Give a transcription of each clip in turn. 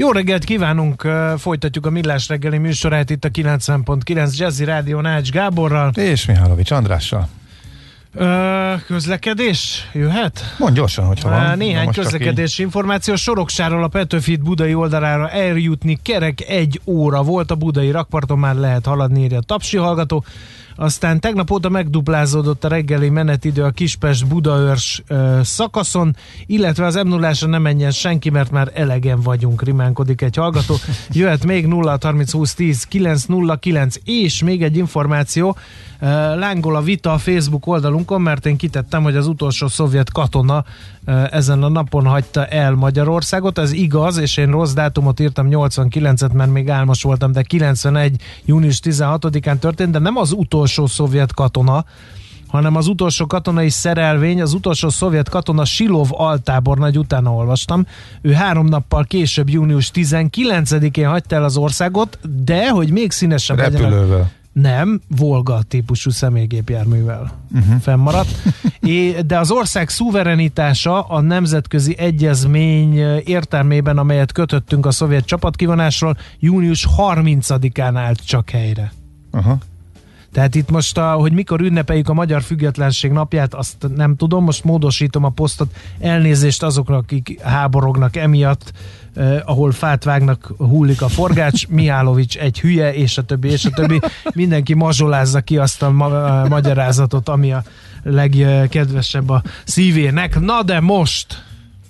Jó reggelt kívánunk, folytatjuk a Millás reggeli műsorát itt a 90.9 Jazzy Rádió Nács Gáborral. És Mihálovics Andrással. Ö, közlekedés jöhet? Mondj gyorsan, hogyha van. Néhány közlekedés információ. Soroksáról a Petőfit budai oldalára eljutni kerek egy óra volt. A budai rakparton már lehet haladni, írja a tapsi hallgató. Aztán tegnap óta megduplázódott a reggeli menetidő a Kispest Budaörs ö, szakaszon, illetve az m 0 nem menjen senki, mert már elegen vagyunk, rimánkodik egy hallgató. Jöhet még 0 30 20 10 909 és még egy információ, lángol a vita a Facebook oldalunkon, mert én kitettem, hogy az utolsó szovjet katona ezen a napon hagyta el Magyarországot. Ez igaz, és én rossz dátumot írtam 89-et, mert még álmos voltam, de 91. június 16-án történt, de nem az utolsó szovjet katona, hanem az utolsó katonai szerelvény, az utolsó szovjet katona Silov altábornagy utána olvastam. Ő három nappal később, június 19-én hagyta el az országot, de hogy még színesebb Repülővel. Legyen, nem, Volga típusú személygépjárművel uh-huh. fennmaradt. É, de az ország szuverenitása a nemzetközi egyezmény értelmében, amelyet kötöttünk a szovjet csapatkivonásról, június 30-án állt csak helyre. Uh-huh. Tehát itt most, a, hogy mikor ünnepeljük a Magyar Függetlenség napját, azt nem tudom, most módosítom a posztot, elnézést azoknak, akik háborognak emiatt, eh, ahol fát vágnak, hullik a forgács, Mihálovics egy hülye, és a többi, és a többi. Mindenki mazsolázza ki azt a ma- magyarázatot, ami a legkedvesebb a szívének. Na de most!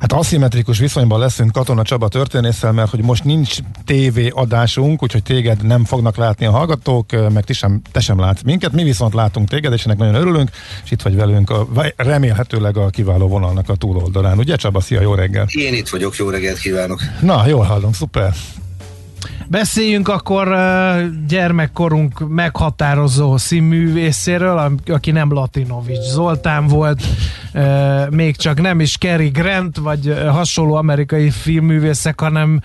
Hát aszimmetrikus viszonyban leszünk Katona Csaba történésszel, mert hogy most nincs TV adásunk, úgyhogy téged nem fognak látni a hallgatók, meg ti sem, te sem látsz minket, mi viszont látunk téged, és ennek nagyon örülünk, és itt vagy velünk a, remélhetőleg a kiváló vonalnak a túloldalán. Ugye Csaba, szia, jó reggel! Én itt vagyok, jó reggelt kívánok! Na, jól hallom, szuper! Beszéljünk akkor gyermekkorunk meghatározó színművészéről, aki nem Latinovics Zoltán volt, még csak nem is Cary Grant, vagy hasonló amerikai filmművészek, hanem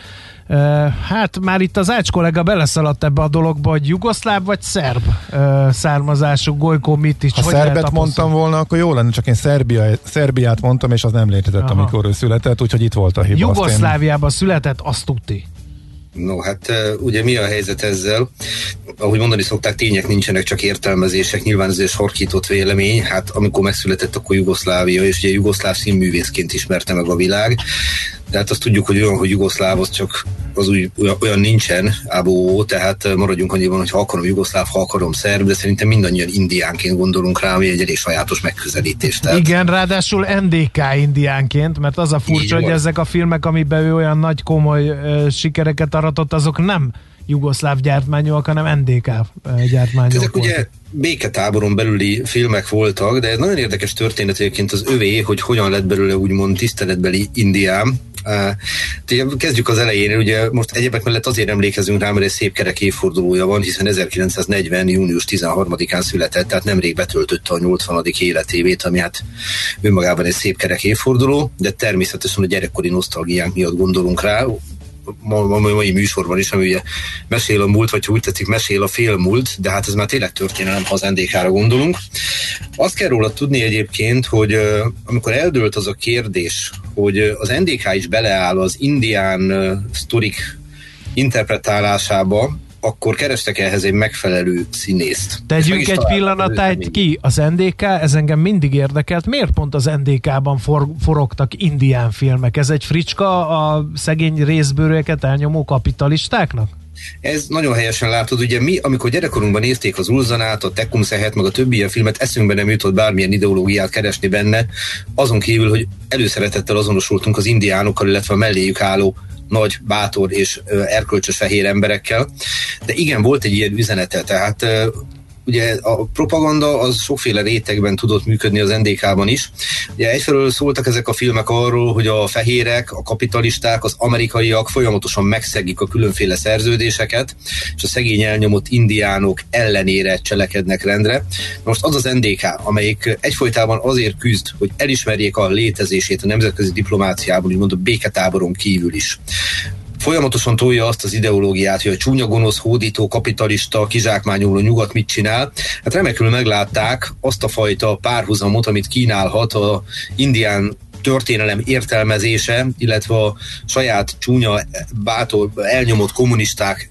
hát már itt az Ács kollega beleszaladt ebbe a dologba, hogy jugoszláv vagy szerb származású Gojko Mitic. Ha hogy szerbet mondtam volna, akkor jó lenne, csak én Szerbia, Szerbiát mondtam, és az nem létezett, Aha. amikor ő született, úgyhogy itt volt a hiba. Jugoszláviában született, azt tudti. No, hát ugye mi a helyzet ezzel? Ahogy mondani szokták, tények nincsenek, csak értelmezések, nyilván ez egy sarkított vélemény. Hát amikor megszületett, akkor Jugoszlávia, és ugye jugoszláv színművészként ismerte meg a világ. De hát azt tudjuk, hogy olyan, hogy jugoszláv, az csak az úgy, olyan, olyan nincsen, ábó, tehát maradjunk annyiban, hogy ha akarom jugoszláv, ha akarom szerb, de szerintem mindannyian indiánként gondolunk rá, ami egy elég sajátos megközelítés. Tehát... Igen, ráadásul NDK indiánként, mert az a furcsa, hogy ezek a filmek, amiben ő olyan nagy komoly uh, sikereket aratott, azok nem jugoszláv gyártmányúak, hanem NDK gyártmányúak. Ezek ugye béketáboron belüli filmek voltak, de ez nagyon érdekes történet egyébként az övé, hogy hogyan lett belőle úgymond tiszteletbeli Indiám, Uh, kezdjük az elején, ugye most egyebek mellett azért emlékezünk rá, mert egy szép kerek évfordulója van, hiszen 1940. június 13-án született, tehát nemrég betöltötte a 80. életévét, ami hát önmagában egy szép kerek évforduló, de természetesen a gyerekkori nosztalgiánk miatt gondolunk rá, a mai műsorban is, ami ugye mesél a múlt, vagy úgy tetszik, mesél a fél múlt, de hát ez már tényleg történelem, ha az NDK-ra gondolunk. Azt kell róla tudni egyébként, hogy amikor eldőlt az a kérdés, hogy az NDK is beleáll az indián sztorik interpretálásába, akkor kerestek ehhez egy megfelelő színészt. Tegyünk egy pillanatát ki, az NDK, ez engem mindig érdekelt, miért pont az NDK-ban for, forogtak indián filmek? Ez egy fricska a szegény részbőrőket elnyomó kapitalistáknak? Ez nagyon helyesen látod, ugye mi, amikor gyerekkorunkban nézték az Ulzanát, a Tekumszehet, meg a többi ilyen filmet, eszünkbe nem jutott bármilyen ideológiát keresni benne, azon kívül, hogy előszeretettel azonosultunk az indiánokkal, illetve a melléjük álló nagy, bátor és erkölcsös fehér emberekkel. De igen, volt egy ilyen üzenete, tehát ugye a propaganda az sokféle rétegben tudott működni az NDK-ban is. Ugye egyfelől szóltak ezek a filmek arról, hogy a fehérek, a kapitalisták, az amerikaiak folyamatosan megszegik a különféle szerződéseket, és a szegény elnyomott indiánok ellenére cselekednek rendre. Most az az NDK, amelyik egyfolytában azért küzd, hogy elismerjék a létezését a nemzetközi diplomáciában, úgymond a béketáboron kívül is folyamatosan tolja azt az ideológiát, hogy a csúnya gonosz, hódító, kapitalista, kizsákmányoló nyugat mit csinál. Hát remekül meglátták azt a fajta párhuzamot, amit kínálhat a indián történelem értelmezése, illetve a saját csúnya, bátor, elnyomott kommunisták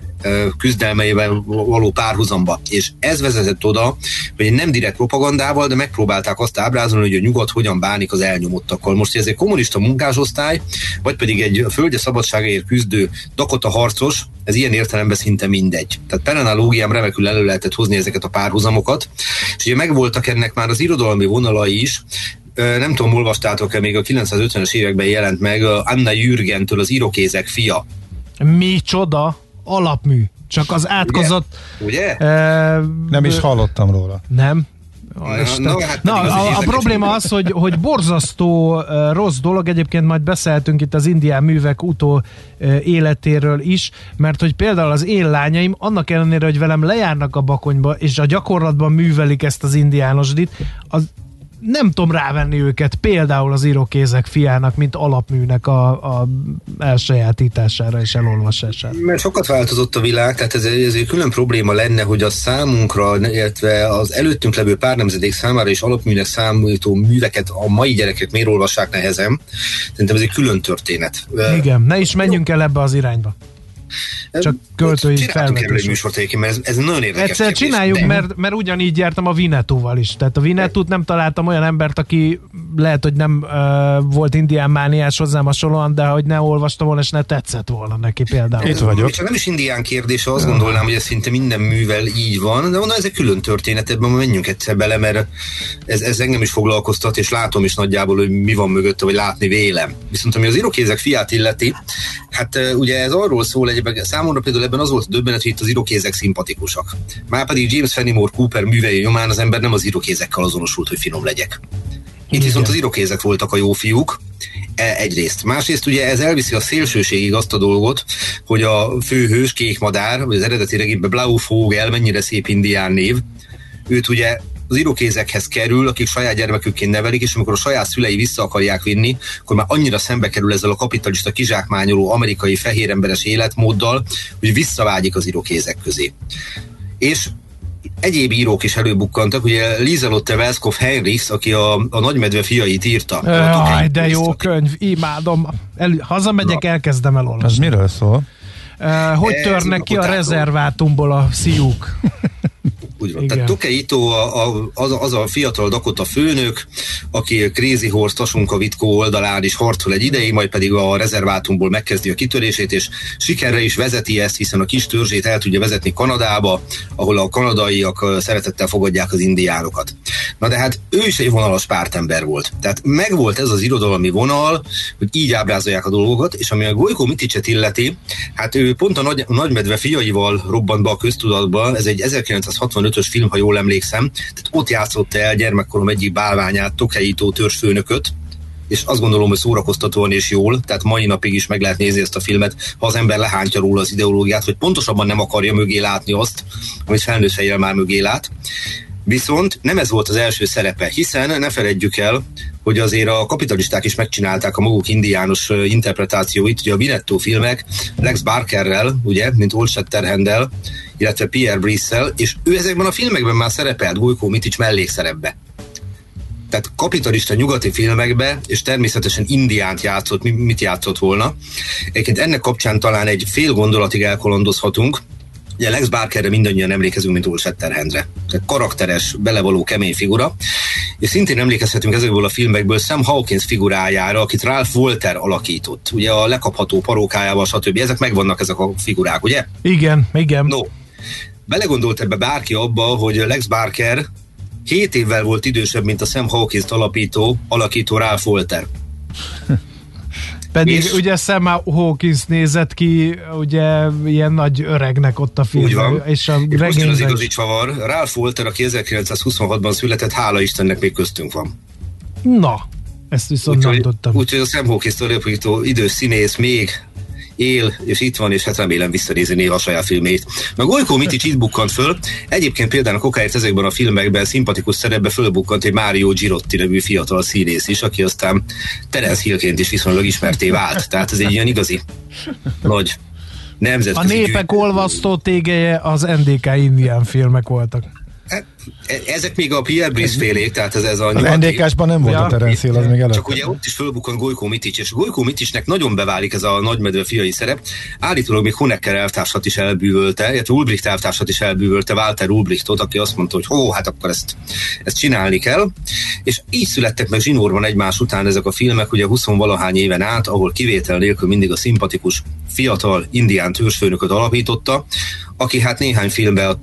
küzdelmeivel való párhuzamba. És ez vezetett oda, hogy nem direkt propagandával, de megpróbálták azt ábrázolni, hogy a nyugat hogyan bánik az elnyomottakkal. Most, hogy ez egy kommunista munkásosztály, vagy pedig egy földje szabadságáért küzdő Dakota harcos, ez ilyen értelemben szinte mindegy. Tehát perenalógiám remekül elő lehetett hozni ezeket a párhuzamokat, és ugye megvoltak ennek már az irodalmi vonalai is, nem tudom, olvastátok-e, még a 950-es években jelent meg Anna Jürgentől az írokézek fia. Mi csoda? alapmű. Csak az átkozott... Ugye? Ugye? E, nem is hallottam róla. Nem. Na, na, hát na a, a probléma az, hogy, hogy borzasztó uh, rossz dolog, egyébként majd beszéltünk itt az indián művek utó uh, életéről is, mert hogy például az én lányaim, annak ellenére, hogy velem lejárnak a bakonyba, és a gyakorlatban művelik ezt az indiánosdit, az nem tudom rávenni őket például az írókézek fiának, mint alapműnek a, a elsajátítására és elolvasására. Mert sokat változott a világ, tehát ez, ez egy külön probléma lenne, hogy a számunkra, illetve az előttünk levő pár nemzedék számára is alapműnek számító műveket a mai gyerekek miért olvassák nehezen. Szerintem ez egy külön történet. Igen, ne is menjünk el ebbe az irányba. Csak költői felvetés. műsort egyébként, mert ez, ez nagyon érdekes Egyszer kérdés, csináljuk, de... mert, mert ugyanígy jártam a Vinetóval is. Tehát a Vinetút nem találtam olyan embert, aki lehet, hogy nem uh, volt indián mániás hozzám hasonlóan, de hogy ne olvastam volna, és ne tetszett volna neki például. Itt vagyok. Csak nem is indián kérdés, azt gondolnám, hogy ez szinte minden művel így van, de mondom, ez egy külön történet, ebben menjünk egyszer bele, mert ez, ez engem is foglalkoztat, és látom is nagyjából, hogy mi van mögötte, vagy látni vélem. Viszont ami az irokézek fiát illeti, hát ugye ez arról szól egyébként, számomra például ebben az volt a döbbenet, hogy itt az irokézek szimpatikusak. Márpedig James Fenimore Cooper művei nyomán az ember nem az irokézekkel azonosult, hogy finom legyek. Itt viszont az irokézek voltak a jó fiúk, e, egyrészt. Másrészt ugye ez elviszi a szélsőségig azt a dolgot, hogy a főhős kék madár, vagy az eredeti regényben Blau Fogel, mennyire szép indián név, őt ugye az írókézekhez kerül, akik saját gyermekükként nevelik, és amikor a saját szülei vissza akarják vinni, akkor már annyira szembe kerül ezzel a kapitalista kizsákmányoló amerikai fehéremberes életmóddal, hogy visszavágyik az írókézek közé. És egyéb írók is előbukkantak, ugye Lizelotte Velskov Heinrichs, aki a, a nagymedve fiait írta. Jaj, de jó könyv, imádom. El, hazamegyek, Na. elkezdem elolvasni. Ez miről szól? Uh, hogy törnek ki a rezervátumból a fiúk? Úgy van. Igen. Tehát Tokeito a, a, az, a, az a fiatal Dakota főnök, aki Crazy Horse Tasunka Vitkó oldalán is harcol egy ideig, majd pedig a rezervátumból megkezdi a kitörését, és sikerre is vezeti ezt, hiszen a kis törzsét el tudja vezetni Kanadába, ahol a kanadaiak szeretettel fogadják az indiánokat. Na de hát ő is egy vonalas pártember volt. Tehát megvolt ez az irodalmi vonal, hogy így ábrázolják a dolgokat, és ami a Golyko Miticset illeti, hát ő pont a nagy, nagymedve fiaival robbant be a köztudatba, ez egy 1965 ös film, ha jól emlékszem. Tehát ott játszott el gyermekkorom egyik bálványát, Tokeito törzsfőnököt, és azt gondolom, hogy szórakoztatóan és jól, tehát mai napig is meg lehet nézni ezt a filmet, ha az ember lehántja róla az ideológiát, hogy pontosabban nem akarja mögé látni azt, amit felnőtt fejjel már mögé lát. Viszont nem ez volt az első szerepe, hiszen ne feledjük el, hogy azért a kapitalisták is megcsinálták a maguk indiános interpretációit, ugye a Vinetto filmek Lex Barkerrel, ugye, mint Old Shatterhandel, illetve Pierre Brice-szel, és ő ezekben a filmekben már szerepelt Gojko Mitic mellékszerepbe. Tehát kapitalista nyugati filmekbe, és természetesen indiánt játszott, mit játszott volna. Egyébként ennek kapcsán talán egy fél gondolatig elkolondozhatunk, Ugye Lex Barkerre mindannyian emlékezünk, mint Old Shatterhandre. Tehát karakteres, belevaló, kemény figura. És szintén emlékezhetünk ezekből a filmekből Sam Hawkins figurájára, akit Ralph Walter alakított. Ugye a lekapható parókájával, stb. Ezek megvannak ezek a figurák, ugye? Igen, igen. No. Belegondolt ebbe bárki abba, hogy Lex Barker 7 évvel volt idősebb, mint a Sam Hawkins alapító, alakító Ralph Walter. Pedig és... ugye Sam Hawkins nézett ki, ugye ilyen nagy öregnek ott a film. Úgy van. És a és most az igazi csavar. Ralph Walter, aki 1926-ban született, hála Istennek még köztünk van. Na, ezt viszont úgy, nem tudtam. Úgyhogy a Sam Hawkins alapító idős színész még él, és itt van, és hát remélem visszanézi néha a saját filmét. Meg Olykó Mitics itt bukkant föl, egyébként például a kokáért ezekben a filmekben szimpatikus szerepbe fölbukkant egy Mário Girotti nevű fiatal színész is, aki aztán Terence Hillként is viszonylag ismerté vált. Tehát ez egy ilyen igazi nagy nemzetközi... A népek gyűjtő. olvasztó tégeje az NDK indián filmek voltak. Hát, ezek még a Pierre Brice félék, tehát ez, ez a nyugati... NDK-sban nem volt ja, a Terence az még előtt. Csak ugye ott is fölbukkan Golyko Mitic, és Golyko Miticnek nagyon beválik ez a nagymedve fiai szerep. Állítólag még Honecker elvtársat is elbűvölte, illetve Ulbricht elvtársat is elbűvölte, Walter Ulbrichtot, aki azt mondta, hogy hó, hát akkor ezt, ezt csinálni kell. És így születtek meg zsinórban egymás után ezek a filmek, ugye 20 valahány éven át, ahol kivétel nélkül mindig a szimpatikus fiatal indián törzsfőnököt alapította, aki hát néhány filmben a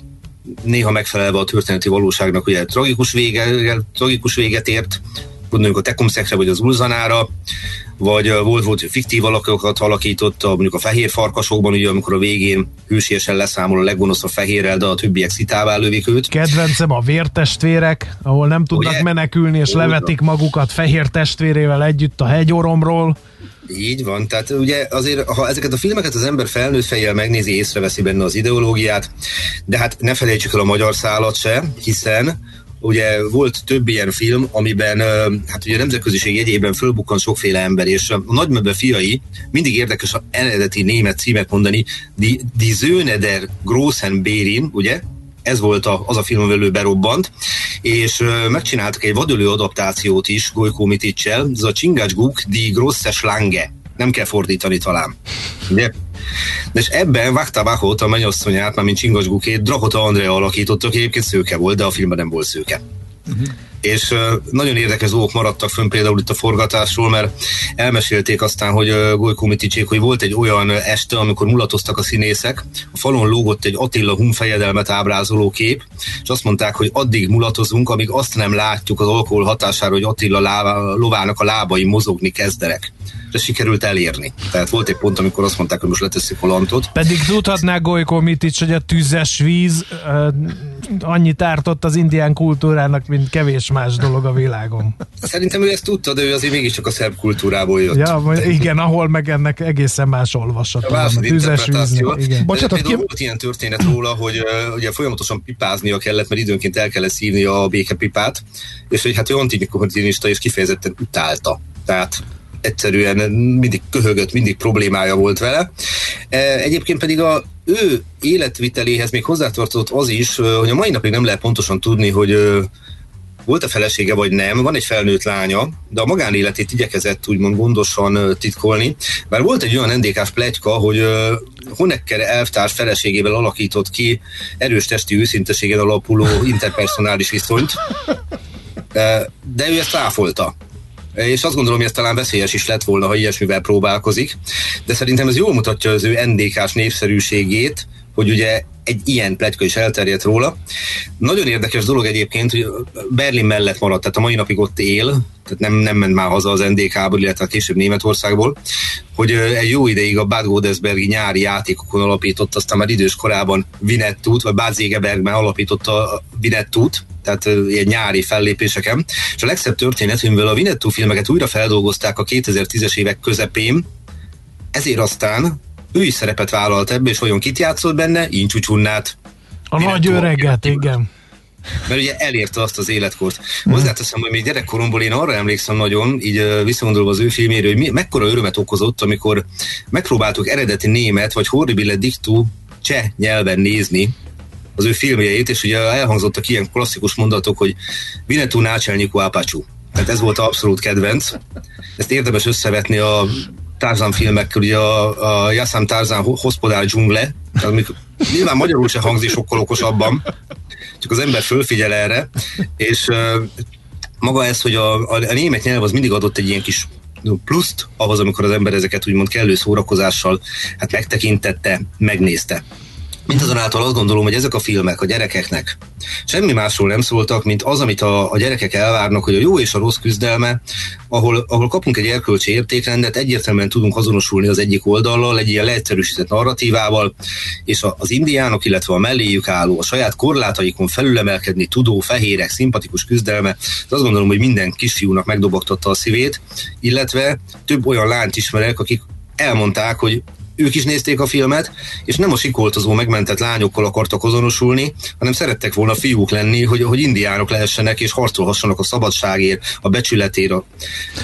néha megfelelve a történeti valóságnak, ugye tragikus, vége, tragikus véget ért, gondoljunk a Tekumszekre vagy az Ulzanára, vagy volt, volt, hogy fiktív alakokat alakított, mondjuk a fehér farkasokban, ugye, amikor a végén hősiesen leszámol a leggonoszabb fehérrel, de a többiek szitává lövik őt. Kedvencem a vértestvérek, ahol nem tudnak ugye? menekülni, és Olyan. levetik magukat fehér testvérével együtt a hegyoromról. Így van, tehát ugye azért, ha ezeket a filmeket az ember felnőtt fejjel megnézi, észreveszi benne az ideológiát, de hát ne felejtsük el a magyar szállat se, hiszen ugye volt több ilyen film, amiben hát ugye a nemzetköziség jegyében fölbukkan sokféle ember, és a nagymebbe fiai mindig érdekes a eredeti német címet mondani, Die, die Söhne der Großen Bérin, ugye? Ez volt a, az a film, amivel berobbant, és megcsináltak egy vadölő adaptációt is Golyko Miticsel, ez a Csingácsguk die Grosse Schlange. Nem kell fordítani talán. Ugye? De és ebben Vakta Vakot, a mennyasszonyát, már mint Csingasgukét, Drahota Andrea alakítottak, egyébként szőke volt, de a filmben nem volt szőke. Uh-huh és nagyon érdekes dolgok maradtak fönn például itt a forgatásról, mert elmesélték aztán, hogy Golyko Miticsék, hogy volt egy olyan este, amikor mulatoztak a színészek, a falon lógott egy Attila Hun fejedelmet ábrázoló kép, és azt mondták, hogy addig mulatozunk, amíg azt nem látjuk az alkohol hatására, hogy Attila lába, lovának a lábai mozogni kezdenek de sikerült elérni. Tehát volt egy pont, amikor azt mondták, hogy most leteszik a lantot. Pedig tudhatná Golyko Mitic, hogy a tüzes víz annyit ártott az indián kultúrának, mint kevés más dolog a világon. Szerintem ő ezt tudta, de ő azért mégiscsak a szerb kultúrából jött. Ja, igen, ahol meg ennek egészen más olvasat. A, a tüzes víznek, igen. Bocsánat, ki... Volt ilyen történet róla, hogy uh, ugye folyamatosan pipáznia kellett, mert időnként el kellett szívni a békepipát, és hogy hát ő antinikotinista és kifejezetten utálta. Tehát egyszerűen mindig köhögött, mindig problémája volt vele. E, egyébként pedig a ő életviteléhez még hozzátartozott az is, hogy a mai napig nem lehet pontosan tudni, hogy volt a felesége vagy nem, van egy felnőtt lánya, de a magánéletét igyekezett úgymond gondosan titkolni. Bár volt egy olyan ndk plegyka, hogy Honecker elvtárs feleségével alakított ki erős testi őszinteségen alapuló interpersonális viszonyt, de ő ezt ráfolta és azt gondolom, hogy ez talán veszélyes is lett volna, ha ilyesmivel próbálkozik, de szerintem ez jól mutatja az ő NDK-s népszerűségét, hogy ugye egy ilyen pletyka is elterjedt róla. Nagyon érdekes dolog egyébként, hogy Berlin mellett maradt, tehát a mai napig ott él, tehát nem, nem ment már haza az NDK-ból, illetve később Németországból, hogy egy jó ideig a Bad Godesbergi nyári játékokon alapított, aztán már idős korában Vinettút, vagy Bad Zegebergben alapította Vinettút, tehát ilyen nyári fellépéseken. És a legszebb történet, hogy mivel a Vinettú filmeket újra feldolgozták a 2010-es évek közepén, ezért aztán ő is szerepet vállalt ebbe, és olyan kit játszott benne? Incsúcsunnát. A nagy öreget, igen. Mert ugye elérte azt az életkort. Mm. Hozzáteszem, hogy még gyerekkoromból én arra emlékszem nagyon, így visszagondolva az ő filmére, hogy mi, mekkora örömet okozott, amikor megpróbáltuk eredeti német, vagy horribile dictu cseh nyelven nézni az ő filmjeit, és ugye elhangzottak ilyen klasszikus mondatok, hogy Vinetú nácselnyikú ápácsú. Tehát ez volt abszolút kedvenc. Ezt érdemes összevetni a Tarzan filmekkel, ugye a, a Yassam Tarzan Hospodál dzsungle, amik nyilván magyarul se hangzik sokkal okosabban, csak az ember fölfigyel erre, és maga ez, hogy a, a, a német nyelv az mindig adott egy ilyen kis pluszt ahhoz, amikor az ember ezeket úgymond kellő szórakozással hát megtekintette, megnézte. Mindazonáltal azt gondolom, hogy ezek a filmek a gyerekeknek semmi másról nem szóltak, mint az, amit a, a gyerekek elvárnak, hogy a jó és a rossz küzdelme, ahol, ahol kapunk egy erkölcsi értékrendet, egyértelműen tudunk azonosulni az egyik oldallal, egy ilyen leegyszerűsített narratívával, és a, az indiánok, illetve a melléjük álló, a saját korlátaikon felülemelkedni tudó, fehérek, szimpatikus küzdelme, azt gondolom, hogy minden kisfiúnak megdobogtatta a szívét, illetve több olyan lányt ismerek, akik elmondták, hogy ők is nézték a filmet, és nem a sikoltozó megmentett lányokkal akartak azonosulni, hanem szerettek volna fiúk lenni, hogy, hogy indiánok lehessenek és harcolhassanak a szabadságért, a becsületért.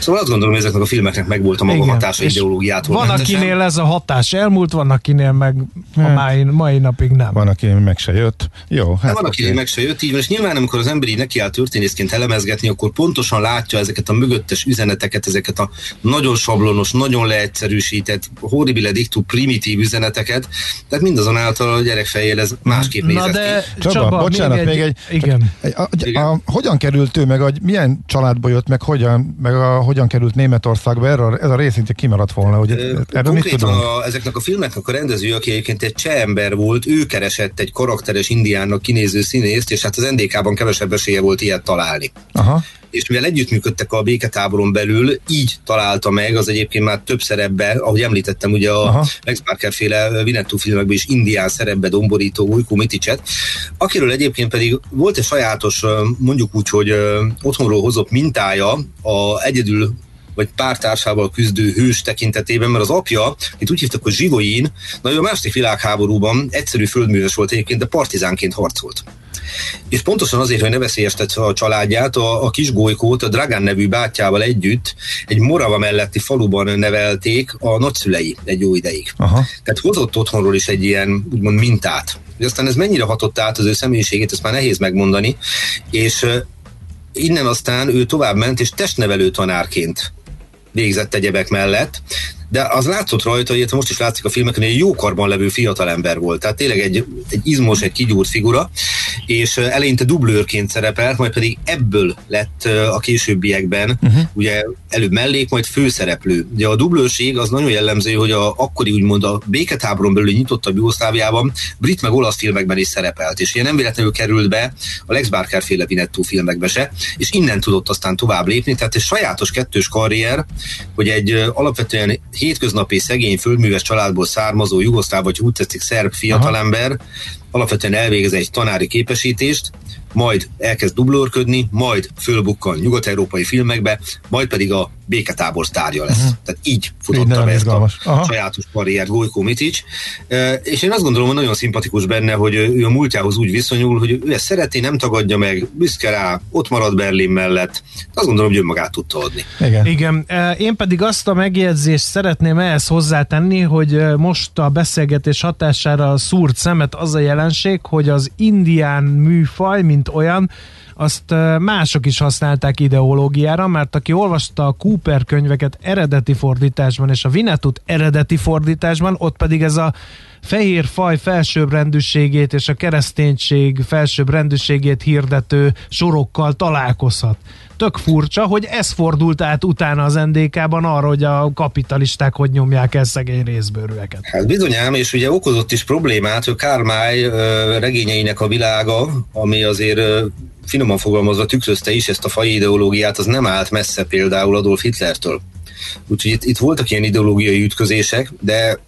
Szóval azt gondolom, hogy ezeknek a filmeknek megvolt a maga Igen. hatása ideológiától. Van, mentesen. akinél ez a hatás elmúlt, van, akinél meg a hát, mai, mai napig nem. Van, aki meg se jött. Jó, hát van, aki meg se jött, így van, és nyilván amikor az ember így nekiáll történészként elemezgetni, akkor pontosan látja ezeket a mögöttes üzeneteket, ezeket a nagyon sablonos, nagyon leegyszerűsített, horribile dictu primitív üzeneteket, tehát mindazonáltal a gyerek fejjel ez másképp nézett Na de, ki. Csaba, Csaba bocsánat, még egy... Még egy igen. A, a, igen. A, hogyan került ő, meg a, milyen családba jött, meg hogyan, meg a, hogyan került Németországba, erre, ez a rész szinte kimaradt volna, hogy erről mit tudunk? A, ezeknek a filmeknek a rendező, aki egyébként egy cseh ember volt, ő keresett egy karakteres indiánnak kinéző színészt, és hát az NDK-ban kevesebb esélye volt ilyet találni. Aha és mivel együttműködtek a béketáboron belül, így találta meg az egyébként már több szerepbe, ahogy említettem, ugye a Aha. Max Parker féle Vinettu filmekben is indián szerepbe domborító Ujku Miticset, akiről egyébként pedig volt egy sajátos, mondjuk úgy, hogy otthonról hozott mintája a egyedül vagy pártársával küzdő hős tekintetében, mert az apja, itt úgy hívtak, hogy Zsivoin, na ő a második világháborúban egyszerű földműves volt egyébként, de partizánként harcolt. És pontosan azért, hogy ne veszélyeztetve a családját, a, a kis golykót a Dragán nevű bátyával együtt egy Morava melletti faluban nevelték a nagyszülei egy jó ideig. Aha. Tehát hozott otthonról is egy ilyen úgymond mintát. Hogy aztán ez mennyire hatott át az ő személyiségét, ezt már nehéz megmondani, és innen aztán ő tovább ment, és testnevelő tanárként végzett egyebek mellett, de az látszott rajta, hogy most is látszik a filmeken, hogy egy jókarban levő fiatalember volt. Tehát tényleg egy, egy izmos, egy kigyúrt figura, és eleinte dublőrként szerepelt, majd pedig ebből lett a későbbiekben, uh-huh. ugye előbb mellék, majd főszereplő. Ugye a dublőrség az nagyon jellemző, hogy a akkori úgymond a béketáboron belül nyitottabb Jugoszláviában brit meg olasz filmekben is szerepelt, és ilyen nem véletlenül került be a Lex Barker féle Vinettu filmekbe se, és innen tudott aztán tovább lépni, tehát egy sajátos kettős karrier, hogy egy alapvetően hétköznapi szegény földműves családból származó jugoszláv, vagy úgy tetszik szerb fiatalember, alapvetően elvégez egy tanári képesítést, majd elkezd dublőrködni, majd fölbukkan nyugat-európai filmekbe, majd pedig a béketábor sztárja lesz. Uh-huh. Tehát így futotta be ezt a Aha. sajátos karriert Gojko Mitic. És én azt gondolom, hogy nagyon szimpatikus benne, hogy ő a múltjához úgy viszonyul, hogy ő ezt szereti, nem tagadja meg, büszke rá, ott marad Berlin mellett. Azt gondolom, hogy önmagát tudta adni. Igen. Igen. Én pedig azt a megjegyzést szeretném ehhez hozzátenni, hogy most a beszélgetés hatására szúrt szemet az a jelenség, hogy az indián műfaj, mint olyan, azt mások is használták ideológiára, mert aki olvasta a Cooper könyveket eredeti fordításban és a Vinetut eredeti fordításban, ott pedig ez a fehér faj felsőbbrendűségét és a kereszténység felsőbbrendűségét hirdető sorokkal találkozhat. Tök furcsa, hogy ez fordult át utána az NDK-ban arra, hogy a kapitalisták hogy nyomják el szegény részbőrűeket. Hát bizonyám, és ugye okozott is problémát, hogy Kármály regényeinek a világa, ami azért finoman fogalmazva tükrözte is ezt a fai ideológiát, az nem állt messze például Adolf Hitlertől. Úgyhogy itt, itt voltak ilyen ideológiai ütközések, de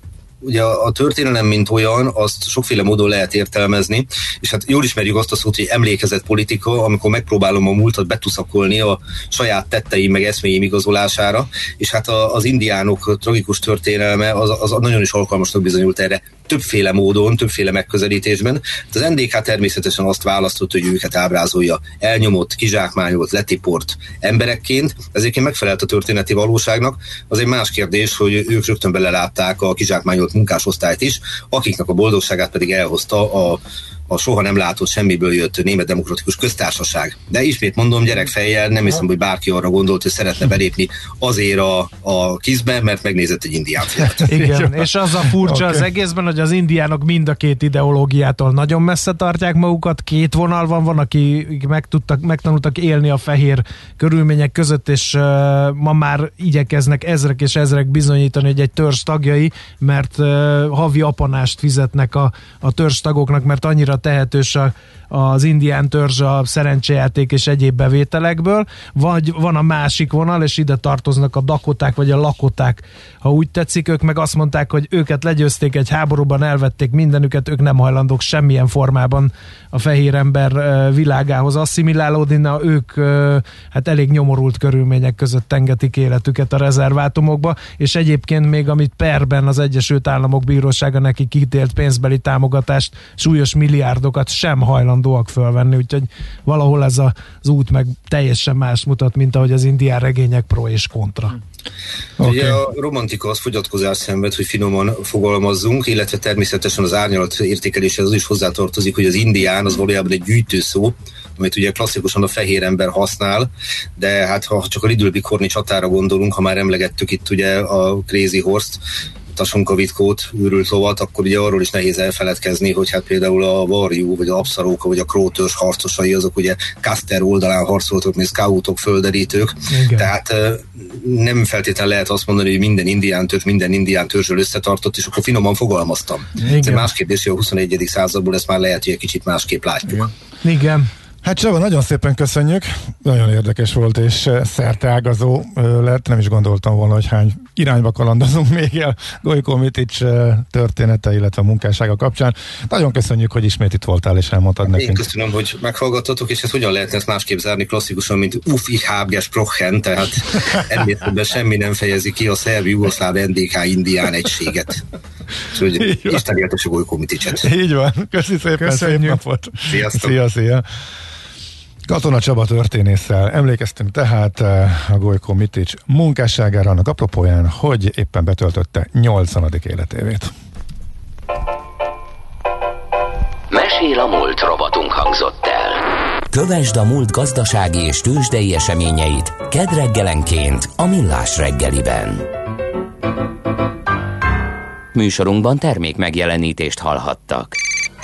ugye a történelem, mint olyan, azt sokféle módon lehet értelmezni, és hát jól ismerjük azt a szót, hogy emlékezett politika, amikor megpróbálom a múltat betuszakolni a saját tetteim meg eszméim igazolására, és hát az indiánok tragikus történelme az, az nagyon is alkalmasnak bizonyult erre többféle módon, többféle megközelítésben. Hát az NDK természetesen azt választott, hogy őket ábrázolja elnyomott, kizsákmányolt, letiport emberekként, ezért megfelelt a történeti valóságnak. Az egy más kérdés, hogy ők rögtön belelátták a kizsákmányolt munkásosztályt is, akiknek a boldogságát pedig elhozta a a soha nem látott semmiből jött német demokratikus köztársaság. De ismét mondom, gyerekfejjel nem hiszem, hogy bárki arra gondolt, hogy szeretne belépni azért a, a kizbe, mert megnézett egy indián filmet. Igen, és az a furcsa okay. az egészben, hogy az indiánok mind a két ideológiától nagyon messze tartják magukat, két vonal van, van, aki meg tudtak, megtanultak élni a fehér körülmények között, és uh, ma már igyekeznek ezrek és ezrek bizonyítani, hogy egy törzs tagjai, mert uh, havi apanást fizetnek a, a törzs tagoknak, mert annyira tehetős a, az indián törzs a szerencsejáték és egyéb bevételekből, vagy van a másik vonal, és ide tartoznak a dakoták, vagy a lakoták, ha úgy tetszik, ők meg azt mondták, hogy őket legyőzték egy háborúban, elvették mindenüket, ők nem hajlandók semmilyen formában a fehér ember világához asszimilálódni, na ők hát elég nyomorult körülmények között engetik életüket a rezervátumokba, és egyébként még amit perben az Egyesült Államok Bírósága neki kitélt pénzbeli támogatást, súlyos milliárdokat sem hajlandóak fölvenni, úgyhogy valahol ez az út meg teljesen más mutat, mint ahogy az indián regények pro és kontra. Okay. Ugye a romantika az fogyatkozás szenved, hogy finoman fogalmazzunk, illetve természetesen az árnyalat értékeléshez az is hozzátartozik, hogy az indián az valójában egy gyűjtőszó, amit ugye klasszikusan a fehér ember használ, de hát ha csak a Lidl Bikorni csatára gondolunk, ha már emlegettük itt ugye a Crazy Horse-t, a vitkót, űrült lovat, akkor ugye arról is nehéz elfeledkezni, hogy hát például a Varjú, vagy a Abszaróka, vagy a Krótörs harcosai, azok ugye Caster oldalán harcoltak, mint scoutok, földerítők. Igen. Tehát nem feltétlenül lehet azt mondani, hogy minden indián törzs, minden indián törzsről összetartott, és akkor finoman fogalmaztam. Igen. más kérdés, hogy a 21. századból ezt már lehet, hogy egy kicsit másképp látjuk. Igen. Igen. Hát Csaba, nagyon szépen köszönjük, nagyon érdekes volt és eh, szerteágazó eh, lett, nem is gondoltam volna, hogy hány irányba kalandozunk még el Gojko Mitics eh, története, illetve a munkássága kapcsán. Nagyon köszönjük, hogy ismét itt voltál és elmondtad Én nekünk. Én köszönöm, hogy meghallgattatok, és hát hogyan lehetne ezt másképp zárni klasszikusan, mint uff, ich hab Prochen, tehát ennél semmi nem fejezi ki a szerv jugoszláv NDK indián egységet. Úgyhogy Isten éltesse Gojko Miticset. Így van, köszi szépen, Köszönjük. szép napot. Sziasztok. Szia, szia. Katona Csaba történésszel emlékeztünk tehát eh, a Golyko Mitics munkásságára annak apropóján, hogy éppen betöltötte 80. életévét. Mesél a múlt robotunk hangzott el. Kövesd a múlt gazdasági és tőzsdei eseményeit kedd reggelenként a Millás reggeliben. Műsorunkban termék megjelenítést hallhattak.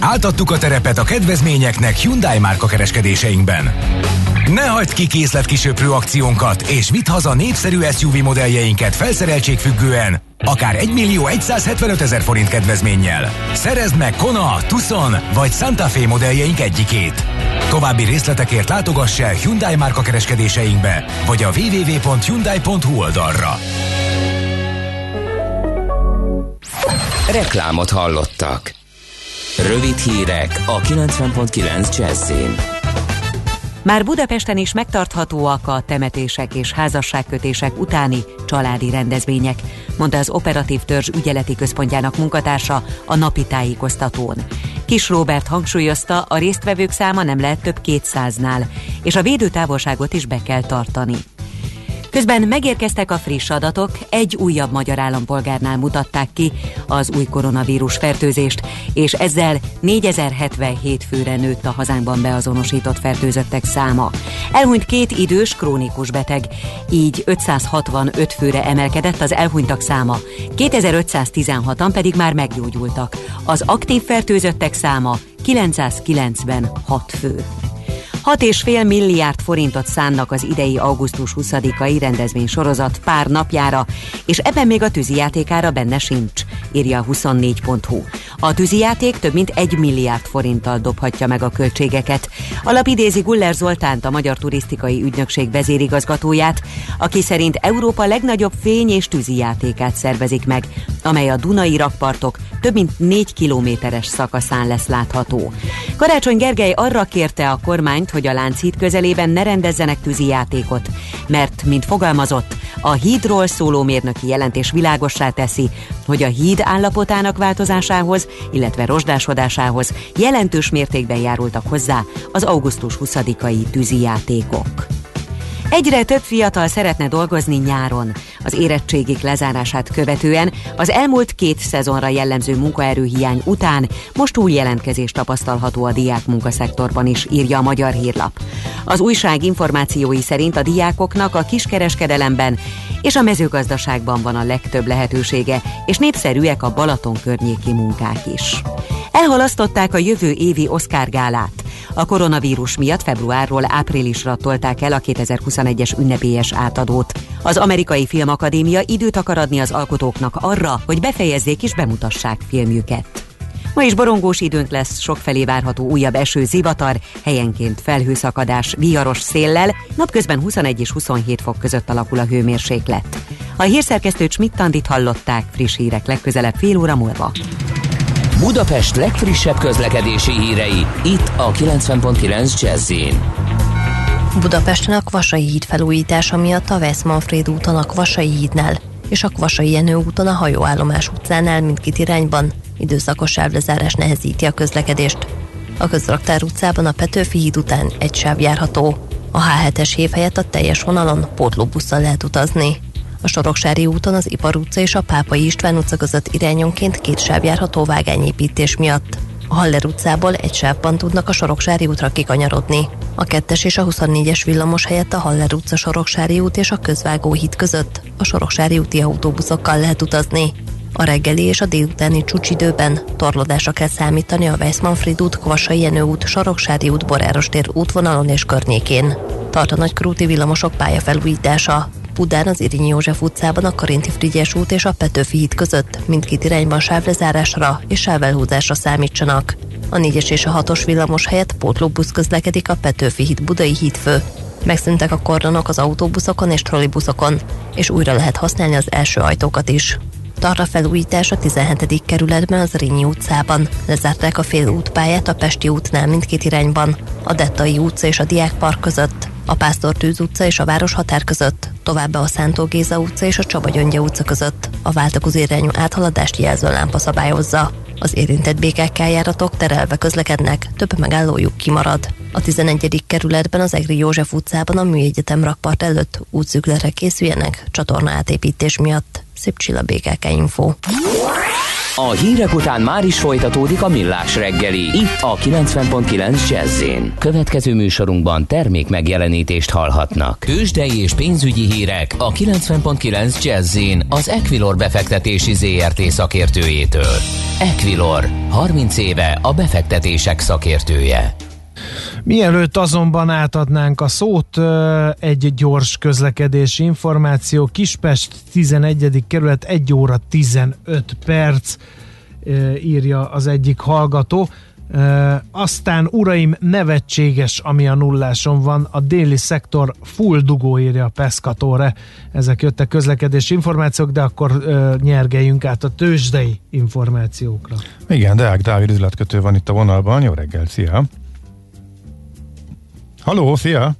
Áltattuk a terepet a kedvezményeknek Hyundai márka kereskedéseinkben. Ne hagyd ki készletkisöprő akciónkat, és vidd haza népszerű SUV modelljeinket felszereltségfüggően, akár 1 millió 175 ezer forint kedvezménnyel. Szerezd meg Kona, Tucson vagy Santa Fe modelljeink egyikét. További részletekért látogass el Hyundai márka kereskedéseinkbe, vagy a www.hyundai.hu oldalra. Reklámot hallottak. Rövid hírek a 90.9 Jazzin. Már Budapesten is megtarthatóak a temetések és házasságkötések utáni családi rendezvények, mondta az Operatív Törzs ügyeleti központjának munkatársa a napi tájékoztatón. Kis Robert hangsúlyozta, a résztvevők száma nem lehet több 200-nál, és a védőtávolságot is be kell tartani. Közben megérkeztek a friss adatok, egy újabb magyar állampolgárnál mutatták ki az új koronavírus fertőzést, és ezzel 4077 főre nőtt a hazánkban beazonosított fertőzöttek száma. Elhunyt két idős krónikus beteg, így 565 főre emelkedett az elhunytak száma, 2516-an pedig már meggyógyultak. Az aktív fertőzöttek száma 996 fő. 6,5 milliárd forintot szánnak az idei augusztus 20-ai rendezvény sorozat pár napjára, és ebben még a tűzijátékára benne sincs, írja a 24.hu. A tűzijáték több mint egy milliárd forinttal dobhatja meg a költségeket. Alap idézi Guller Zoltánt, a Magyar Turisztikai Ügynökség vezérigazgatóját, aki szerint Európa legnagyobb fény- és tűzijátékát szervezik meg, amely a Dunai rakpartok több mint négy kilométeres szakaszán lesz látható. Karácsony Gergely arra kérte a kormányt, hogy a Lánchíd közelében ne rendezzenek tűzijátékot, mert, mint fogalmazott, a hídról szóló mérnöki jelentés világossá teszi, hogy a híd állapotának változásához, illetve rozsdásodásához jelentős mértékben járultak hozzá az augusztus 20-ai tűzijátékok. Egyre több fiatal szeretne dolgozni nyáron. Az érettségik lezárását követően az elmúlt két szezonra jellemző munkaerőhiány után most új jelentkezés tapasztalható a diák munkaszektorban is, írja a Magyar Hírlap. Az újság információi szerint a diákoknak a kiskereskedelemben és a mezőgazdaságban van a legtöbb lehetősége, és népszerűek a Balaton környéki munkák is. Elhalasztották a jövő évi Oscar gálát. A koronavírus miatt februárról áprilisra tolták el a 2021-es ünnepélyes átadót. Az Amerikai Filmakadémia időt akar adni az alkotóknak arra, hogy befejezzék és bemutassák filmjüket. Ma is borongós időnk lesz, sokfelé várható újabb eső, zivatar, helyenként felhőszakadás, viharos széllel, napközben 21 és 27 fok között alakul a hőmérséklet. A hírszerkesztő Csmittandit hallották, friss hírek legközelebb fél óra múlva. Budapest legfrissebb közlekedési hírei, itt a 90.9 jazz Budapesten a Kvasai híd felújítása miatt a Veszmanfréd úton a Kvasai hídnál és a Kvasai Jenő úton a hajóállomás utcánál mindkét irányban időszakos sávlezárás nehezíti a közlekedést. A közraktár utcában a Petőfi híd után egy sáv járható. A H7-es hév helyett a teljes vonalon pótlóbusszal lehet utazni. A Soroksári úton az Ipar utca és a Pápai István utca között irányonként két sáv járható vágányépítés miatt. A Haller utcából egy sávban tudnak a Soroksári útra kikanyarodni. A 2-es és a 24-es villamos helyett a Haller utca Soroksári út és a Közvágó híd között a Soroksári úti autóbuszokkal lehet utazni. A reggeli és a délutáni csúcsidőben torlódásra kell számítani a Weissmanfried út, Kvasai Jenő út, Soroksári út, Boráros tér útvonalon és környékén. Tart a nagykörúti villamosok pályafelújítása. Budán az Irinyi József utcában a Karinti Frigyes út és a Petőfi híd között mindkét irányban sávlezárásra és sávelhúzásra számítsanak. A 4-es és a 6-os villamos helyett pótlóbusz közlekedik a Petőfi híd Budai hídfő. Megszűntek a kordonok az autóbuszokon és trollibuszokon, és újra lehet használni az első ajtókat is. Tart a felújítás a 17. kerületben az Rényi utcában. Lezárták a fél útpályát a Pesti útnál mindkét irányban, a Dettai utca és a Diák Park között, a Pásztor Tűz utca és a Városhatár között, továbbá a Szántó Géza utca és a Csaba Gyöngye utca között. A váltakozó irányú áthaladást jelző lámpa szabályozza. Az érintett BKK járatok terelve közlekednek, több megállójuk kimarad. A 11. kerületben az Egri József utcában a Műegyetem rakpart előtt útszükletre készüljenek csatorna átépítés miatt. Szép Csilla BKK Info. A hírek után már is folytatódik a millás reggeli. Itt a 90.9 jazz Következő műsorunkban termék megjelenítést hallhatnak. Tőzsdei és pénzügyi hírek a 90.9 jazz az Equilor befektetési ZRT szakértőjétől. Equilor, 30 éve a befektetések szakértője. Mielőtt azonban átadnánk a szót, egy gyors közlekedési információ. Kispest 11. kerület 1 óra 15 perc írja az egyik hallgató. aztán uraim, nevetséges, ami a nulláson van. A déli szektor full dugó írja a Pescatore. Ezek jöttek közlekedési információk, de akkor uh, nyergeljünk át a tőzsdei információkra. Igen, Deák Dávid üzletkötő van itt a vonalban. Jó reggel, szia! Halló, szia!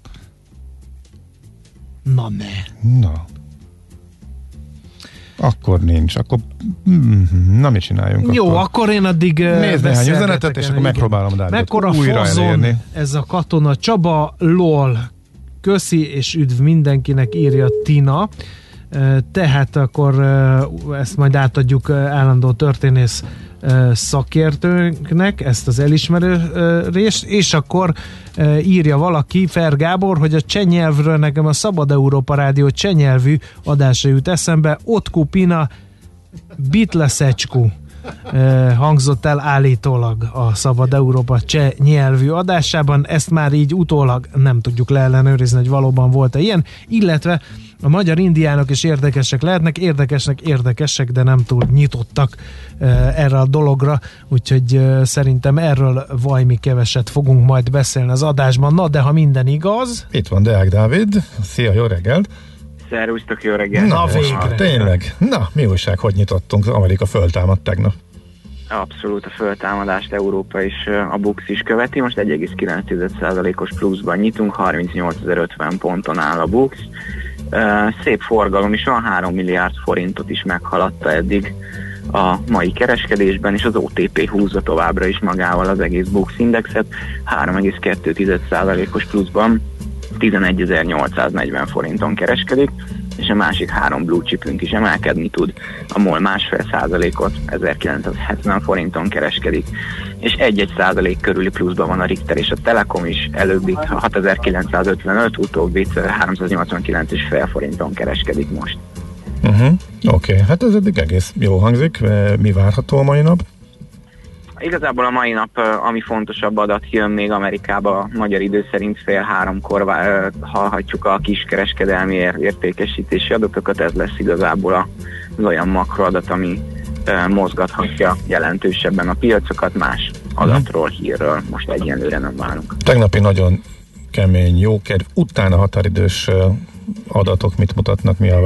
Na ne. Na. Akkor nincs, akkor mm, na mit csináljunk Jó, akkor, akkor én addig Nézd néhány üzenetet, és akkor megpróbálom Dávidot Mekkora újra fazon elérni. ez a katona Csaba, lol, köszi és üdv mindenkinek, írja Tina. Tehát akkor ezt majd átadjuk állandó történész szakértőnknek ezt az elismerést, és akkor írja valaki, Fer Gábor, hogy a csenyelvről nekem a Szabad Európa Rádió csenyelvű adása jut eszembe, ott kupina bitleszecskú hangzott el állítólag a Szabad Európa cseh nyelvű adásában, ezt már így utólag nem tudjuk leellenőrizni, hogy valóban volt-e ilyen, illetve a magyar indiánok is érdekesek lehetnek, érdekesnek érdekesek, de nem túl nyitottak erre a dologra, úgyhogy szerintem erről vajmi keveset fogunk majd beszélni az adásban. Na, de ha minden igaz... Itt van Deák Dávid, szia, jó reggelt! Szervusztok, jó reggelt! Na végre! Tényleg? Na, mi újság, hogy nyitottunk? Amerika föltámadt tegnap. Abszolút a föltámadást Európa és a Bux is követi. Most 1,9%-os pluszban nyitunk, 38.050 ponton áll a Bux. Szép forgalom is van, 3 milliárd forintot is meghaladta eddig a mai kereskedésben, és az OTP húzza továbbra is magával az egész Bux Indexet, 3,2%-os pluszban 11.840 forinton kereskedik és a másik három blue chipünk is emelkedni tud. A MOL másfél százalékot 1970 forinton kereskedik, és egy-egy százalék körüli pluszban van a Richter és a Telekom is, előbbi 6955, utóbbi 389 és fél forinton kereskedik most. Uh-huh. Oké, okay. hát ez eddig egész jó hangzik. Mi várható a mai nap? Igazából a mai nap, ami fontosabb adat jön még Amerikába, magyar idő szerint fél háromkor hallhatjuk a kiskereskedelmi értékesítési adatokat, ez lesz igazából az olyan makroadat, ami mozgathatja jelentősebben a piacokat, más adatról, hírről most egyenlőre nem várunk. Tegnapi nagyon kemény, jókedv, utána határidős adatok mit mutatnak, mi a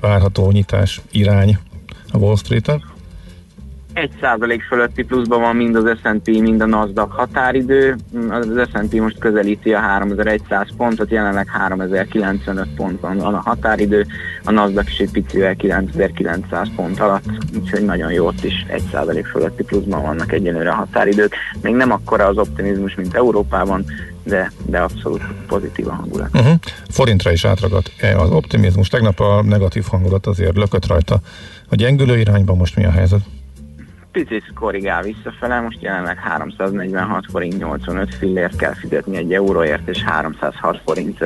várható, nyitás irány a Wall Street-en? 1% fölötti pluszban van mind az S&P, mind a Nasdaq határidő. Az S&P most közelíti a 3100 pontot, jelenleg 3095 pont van a határidő, a Nasdaq is egy picivel 9900 pont alatt, úgyhogy nagyon jó, ott is 1% fölötti pluszban vannak egyenlőre a határidők. Még nem akkora az optimizmus, mint Európában, de, de abszolút pozitív a hangulat. Uh-huh. Forintra is átragadt az optimizmus. Tegnap a negatív hangulat azért lökött rajta. A gyengülő irányban most mi a helyzet? Picit korrigál visszafele, most jelenleg 346 forint 85 fillért kell fizetni egy euróért, és 306 forint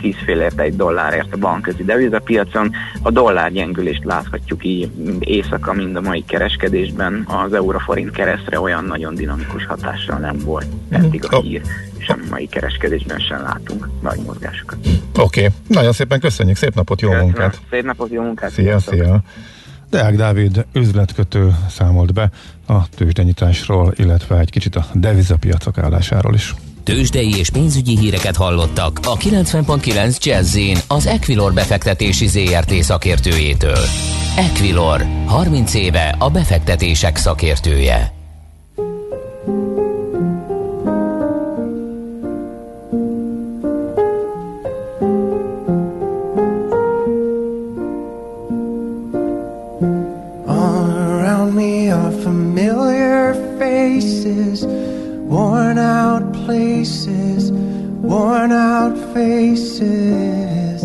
10 fillért egy dollárért a bankközi devizapiacon. A dollár gyengülést láthatjuk így éjszaka, mind a mai kereskedésben. Az euróforint keresztre olyan nagyon dinamikus hatással nem volt eddig a hír és a mai kereskedésben sem látunk nagy mozgásokat. Oké, okay. nagyon szépen köszönjük, szép napot, jó Köszönöm. munkát! Szép napot, jó munkát! Szia, szia! Deák Dávid üzletkötő számolt be a tőzsdenyításról, illetve egy kicsit a devizapiacok állásáról is. Tőzsdei és pénzügyi híreket hallottak a 90.9 jazz az Equilor befektetési ZRT szakértőjétől. Equilor, 30 éve a befektetések szakértője. Faces, worn out faces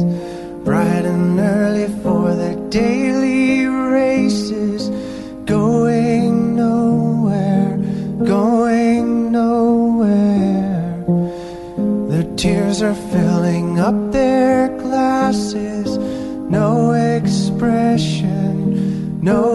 bright and early for their daily races, going nowhere, going nowhere. Their tears are filling up their glasses, no expression, no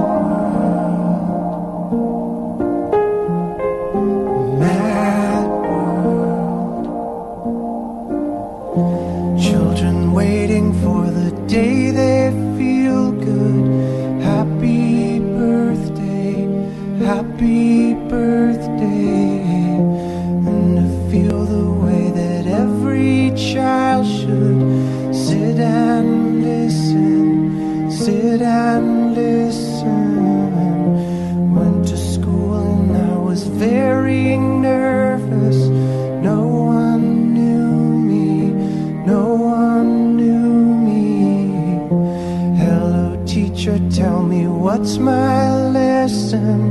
What's my lesson?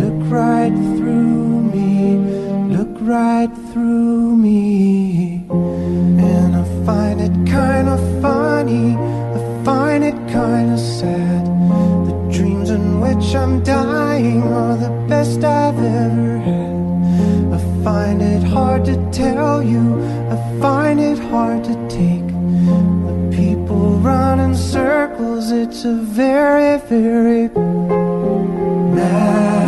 Look right through me, look right through me. And I find it kinda funny, I find it kinda sad. The dreams in which I'm dying are the best I've ever had. I find it hard to tell you, I find it hard to take. Circles, it's a very, very mad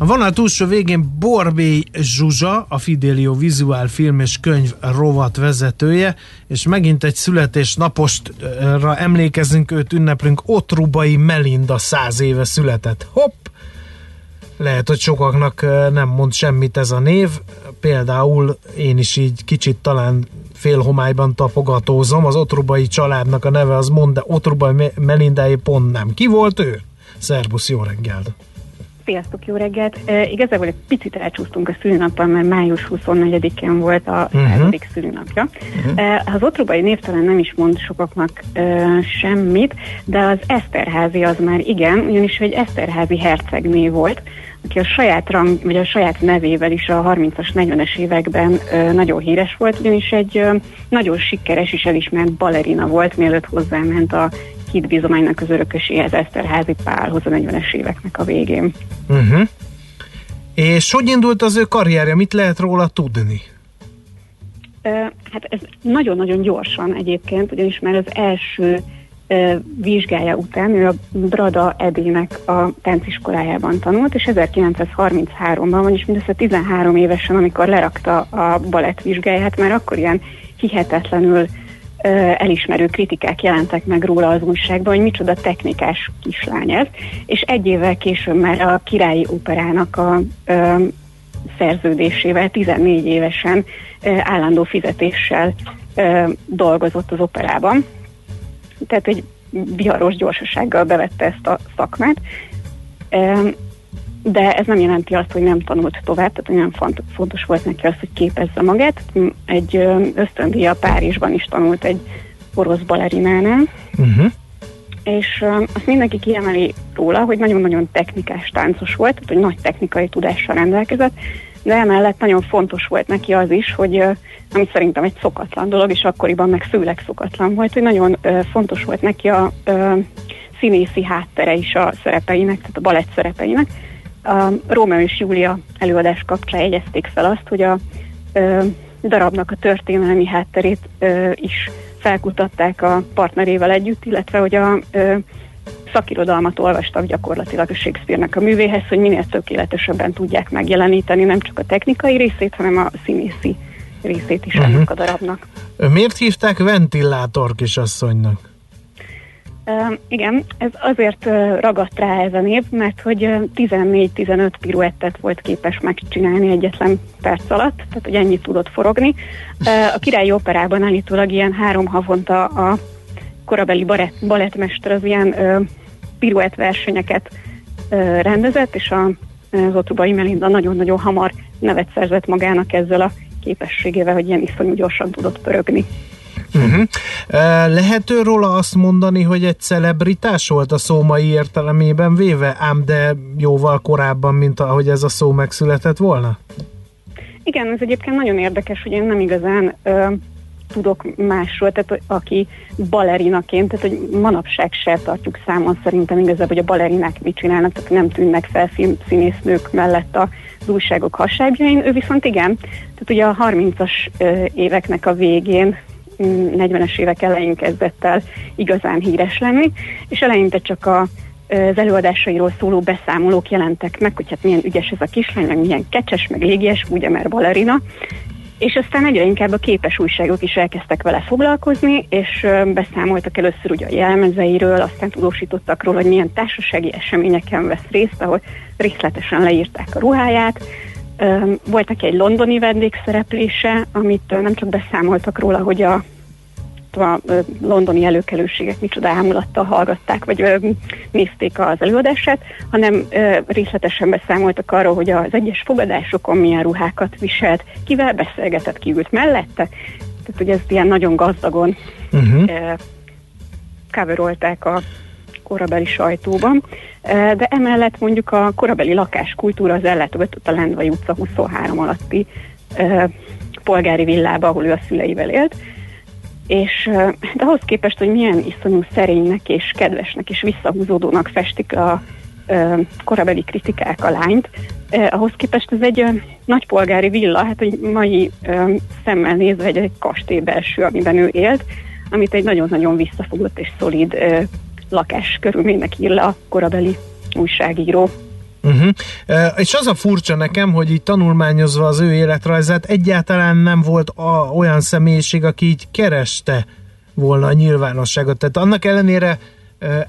A vonal túlsó végén Borbély Zsuzsa, a Fidelio vizuál film és könyv rovat vezetője, és megint egy születésnapostra emlékezünk, őt ünneplünk, Otrubai Melinda száz éve született. Hopp! Lehet, hogy sokaknak nem mond semmit ez a név, például én is így kicsit talán félhomályban tapogatózom, az Otrubai családnak a neve az mond, de Otrubai Me- Melindáé pont nem. Ki volt ő? Szerbusz, jó reggelt! Sziasztok, jó reggelt! E, igazából egy picit elcsúsztunk a szülinappal, mert május 24-én volt a Mhm. uh-huh. szülinapja. Uh-huh. E, az otrobai névtelen nem is mond sokaknak e, semmit, de az Eszterházi az már igen, ugyanis egy Eszterházi hercegné volt, aki a saját rang, vagy a saját nevével is a 30-as, 40-es években ö, nagyon híres volt, ugyanis egy ö, nagyon sikeres és elismert balerina volt, mielőtt hozzáment a hitbizománynak az örököséhez Eszterházi Pálhoz a 40-es éveknek a végén. Uh-huh. És hogy indult az ő karrierje? Mit lehet róla tudni? Hát ez nagyon-nagyon gyorsan egyébként, ugyanis már az első vizsgája után ő a Brada Edének a tánciskolájában tanult, és 1933-ban, vagyis mindössze 13 évesen, amikor lerakta a balett vizsgáját, már akkor ilyen hihetetlenül elismerő kritikák jelentek meg róla az újságban, hogy micsoda technikás kislány ez, és egy évvel később már a Királyi Operának a ö, szerződésével 14 évesen ö, állandó fizetéssel ö, dolgozott az operában. Tehát egy viharos gyorsasággal bevette ezt a szakmát. Ö, de ez nem jelenti azt, hogy nem tanult tovább, tehát nagyon font, fontos volt neki az, hogy képezze magát. Egy ösztöndíja Párizsban is tanult egy orosz balerinánál, Uh-huh. és azt mindenki kiemeli róla, hogy nagyon-nagyon technikás táncos volt, tehát hogy nagy technikai tudással rendelkezett, de emellett nagyon fontos volt neki az is, hogy ami szerintem egy szokatlan dolog, és akkoriban meg főleg szokatlan volt, hogy nagyon fontos volt neki a színészi háttere is a szerepeinek, tehát a balett szerepeinek. A Rómeó és Júlia előadás kapcsán jegyezték fel azt, hogy a ö, darabnak a történelmi hátterét ö, is felkutatták a partnerével együtt, illetve hogy a ö, szakirodalmat olvastak gyakorlatilag a Shakespeare-nek a művéhez, hogy minél tökéletesebben tudják megjeleníteni nem csak a technikai részét, hanem a színészi részét is ennek a darabnak. Miért hívták ventilátor kisasszonynak? Igen, ez azért ragadt rá ez a név, mert hogy uh, 14-15 piruettet volt képes megcsinálni egyetlen perc alatt, tehát hogy ennyit tudott forogni. A királyi operában állítólag ilyen három havonta a korabeli barett, balettmester az ilyen piruett versenyeket rendezett, és a, az Otrubai Melinda nagyon-nagyon hamar nevet szerzett magának ezzel a képességével, hogy ilyen iszonyú gyorsan tudott pörögni. Uh-huh. Lehet ő róla azt mondani, hogy egy celebritás volt a szó mai értelemében véve, ám de jóval korábban, mint ahogy ez a szó megszületett volna? Igen, ez egyébként nagyon érdekes, hogy én nem igazán ö, tudok másról, tehát aki balerinaként, tehát hogy manapság se tartjuk számon szerintem igazából, hogy a balerinák mit csinálnak, tehát nem tűnnek fel színésznők mellett a újságok hasábjain, ő viszont igen, tehát ugye a 30-as ö, éveknek a végén 40-es évek elején kezdett el igazán híres lenni, és eleinte csak a, az előadásairól szóló beszámolók jelentek meg, hogy hát milyen ügyes ez a kislány, meg milyen kecses, meg légies, ugye mert balerina, És aztán egyre inkább a képes újságok is elkezdtek vele foglalkozni, és beszámoltak először ugye a jelmezeiről, aztán tudósítottak róla, hogy milyen társasági eseményeken vesz részt, ahol részletesen leírták a ruháját. Volt neki egy londoni vendégszereplése, amit nem csak beszámoltak róla, hogy a a londoni előkelőségek micsoda ámulattal hallgatták, vagy nézték az előadását, hanem részletesen beszámoltak arról, hogy az egyes fogadásokon milyen ruhákat viselt, kivel beszélgetett, ki ült mellette. Tehát, hogy ezt ilyen nagyon gazdagon uh-huh. coverolták a korabeli sajtóban, de emellett mondjuk a korabeli lakáskultúra az ellátogatott a Lendvai utca 23 alatti polgári villába, ahol ő a szüleivel élt, és de ahhoz képest, hogy milyen iszonyú szerénynek és kedvesnek és visszahúzódónak festik a korabeli kritikák a lányt, ahhoz képest ez egy nagy polgári villa, hát egy mai szemmel nézve egy, egy kastély belső, amiben ő élt, amit egy nagyon-nagyon visszafogott és szolid lakás körülménynek ír le a korabeli újságíró. Uh-huh. E, és az a furcsa nekem, hogy így tanulmányozva az ő életrajzát egyáltalán nem volt a, olyan személyiség, aki így kereste volna a nyilvánosságot. Tehát annak ellenére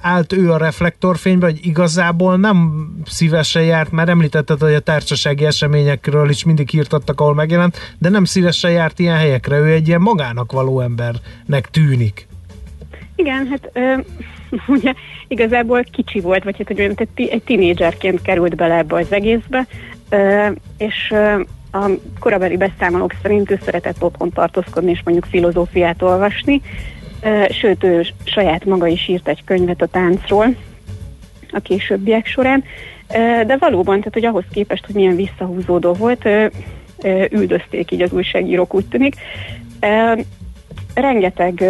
állt ő a reflektorfénybe, hogy igazából nem szívesen járt, mert említetted, hogy a társasági eseményekről is mindig írtattak, ahol megjelent, de nem szívesen járt ilyen helyekre. Ő egy ilyen magának való embernek tűnik. Igen, hát ö, ugye igazából kicsi volt, vagy hát hogy olyan, egy, egy tinédzserként került bele ebbe az egészbe, és a korabeli beszámolók szerint ő szeretett otthon tartózkodni, és mondjuk filozófiát olvasni, sőt, ő saját maga is írt egy könyvet a táncról a későbbiek során, de valóban, tehát hogy ahhoz képest, hogy milyen visszahúzódó volt, üldözték így az újságírók, úgy tűnik. Rengeteg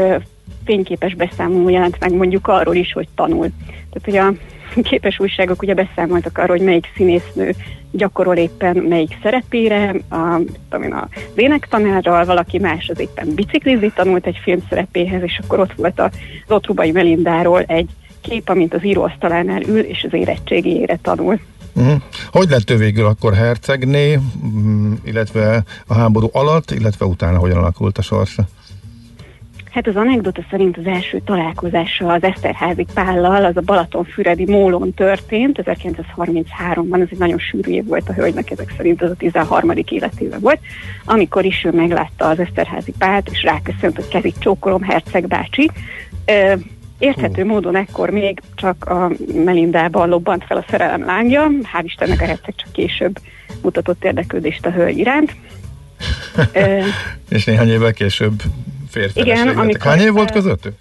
fényképes beszámoló jelent meg mondjuk arról is, hogy tanul. Tehát, hogy a képes újságok ugye beszámoltak arról, hogy melyik színésznő gyakorol éppen melyik szerepére, a, tudom a énektanárral, valaki más az éppen biciklizni tanult egy film szerepéhez, és akkor ott volt az Otrubai Melindáról egy kép, amint az íróasztalánál ül, és az érettségére tanul. Uh-huh. Hogy lett ő végül akkor hercegné, mm, illetve a háború alatt, illetve utána hogyan alakult a sorsa? Hát az anekdota szerint az első találkozása az Eszterházi Pállal, az a Balatonfüredi Mólon történt, 1933-ban, ez egy nagyon sűrű év volt a hölgynek, ezek szerint az a 13. életéve volt, amikor is ő meglátta az Eszterházi Pált, és ráköszönt, hogy kezit csókolom, herceg bácsi. Érthető módon ekkor még csak a Melindában lobbant fel a szerelem lángja, hál' Istennek a herceg csak később mutatott érdeklődést a hölgy iránt. és néhány évvel később férfi Igen, amikor... Hány év volt közöttük?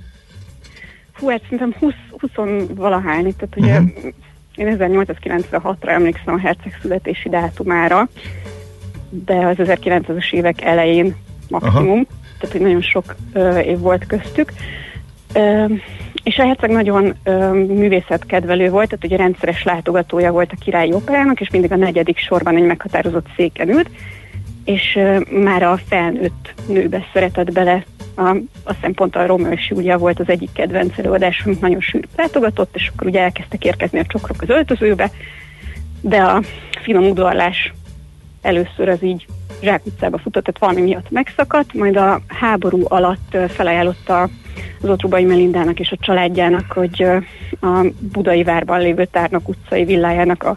Hú, hát szerintem 20, 20 valahány, tehát ugye uh-huh. én 1896-ra emlékszem a herceg születési dátumára, de az 1900-as évek elején maximum, uh-huh. tehát hogy nagyon sok ö, év volt köztük. Ö, és a herceg nagyon ö, művészetkedvelő volt, tehát ugye rendszeres látogatója volt a királyi operának, és mindig a negyedik sorban egy meghatározott széken ült, és már a felnőtt nőbe szeretett bele. A, azt hiszem pont a Romeo és Júlia volt az egyik kedvenc előadás, amit nagyon sűrű látogatott, és akkor ugye elkezdtek érkezni a csokrok az öltözőbe, de a finom udvarlás először az így zsákutcába futott, tehát valami miatt megszakadt, majd a háború alatt felajánlotta az Otrubai Melindának és a családjának, hogy a Budai várban lévő Tárnak utcai villájának a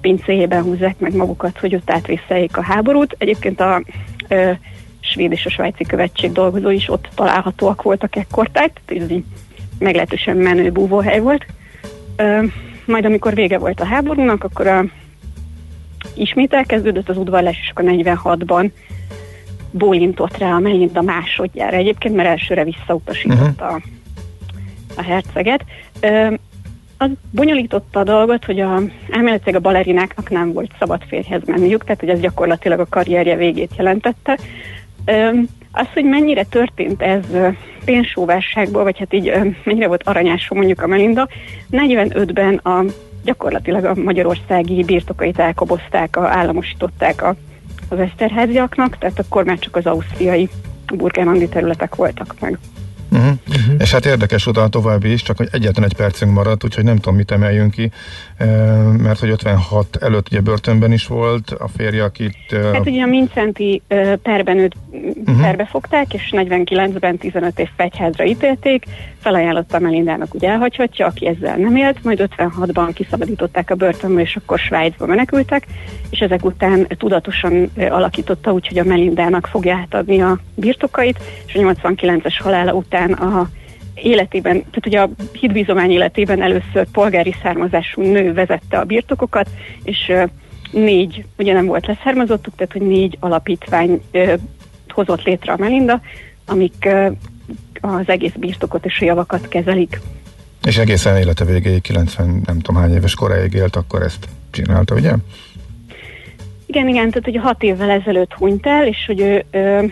pincéjében húzzák meg magukat, hogy ott átvészeljék a háborút. Egyébként a svéd és a svájci követség dolgozói is ott találhatóak voltak ekkortáig, tehát ez így meglehetősen menő búvóhely volt. Ö, majd amikor vége volt a háborúnak, akkor a, ismét elkezdődött az udvarlás, és akkor 46-ban bólintott rá a Melinda másodjára egyébként, mert elsőre visszautasította uh-huh. a, a herceget. Ö, az bonyolította a dolgot, hogy a, elméletileg a balerináknak nem volt szabad férjhez menniük, tehát hogy ez gyakorlatilag a karrierje végét jelentette. Az, hogy mennyire történt ez pénzsóvárságból, vagy hát így mennyire volt aranyású mondjuk a Melinda, 45-ben a, gyakorlatilag a magyarországi birtokait elkobozták, a, államosították a, az eszterháziaknak, tehát akkor már csak az ausztriai burgenlandi területek voltak meg. Uh-huh. Uh-huh. És hát érdekes utal további is, csak hogy egyetlen egy percünk maradt, úgyhogy nem tudom, mit emeljünk ki, mert hogy 56 előtt ugye börtönben is volt a férje, akit... Hát ugye a Mincenti perben őt uh-huh. perbe fogták, és 49-ben 15 év fegyházra ítélték, felajánlotta Melindának, ugye elhagyhatja, aki ezzel nem élt, majd 56-ban kiszabadították a börtönből, és akkor Svájcba menekültek, és ezek után tudatosan alakította úgy, hogy a Melindának fogja átadni a birtokait, és a 89-es halála után a életében, tehát ugye a hídbízomány életében először polgári származású nő vezette a birtokokat, és négy, ugye nem volt leszármazottuk, tehát hogy négy alapítvány hozott létre a Melinda, amik az egész birtokot és a javakat kezelik. És egészen élete végéig, 90 nem tudom hány éves koráig élt, akkor ezt csinálta, ugye? Igen, igen, tehát hogy hat évvel ezelőtt hunyt el, és hogy ő ö,